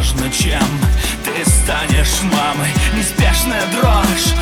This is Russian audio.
Важно, чем ты станешь мамой. Неспешная дрожь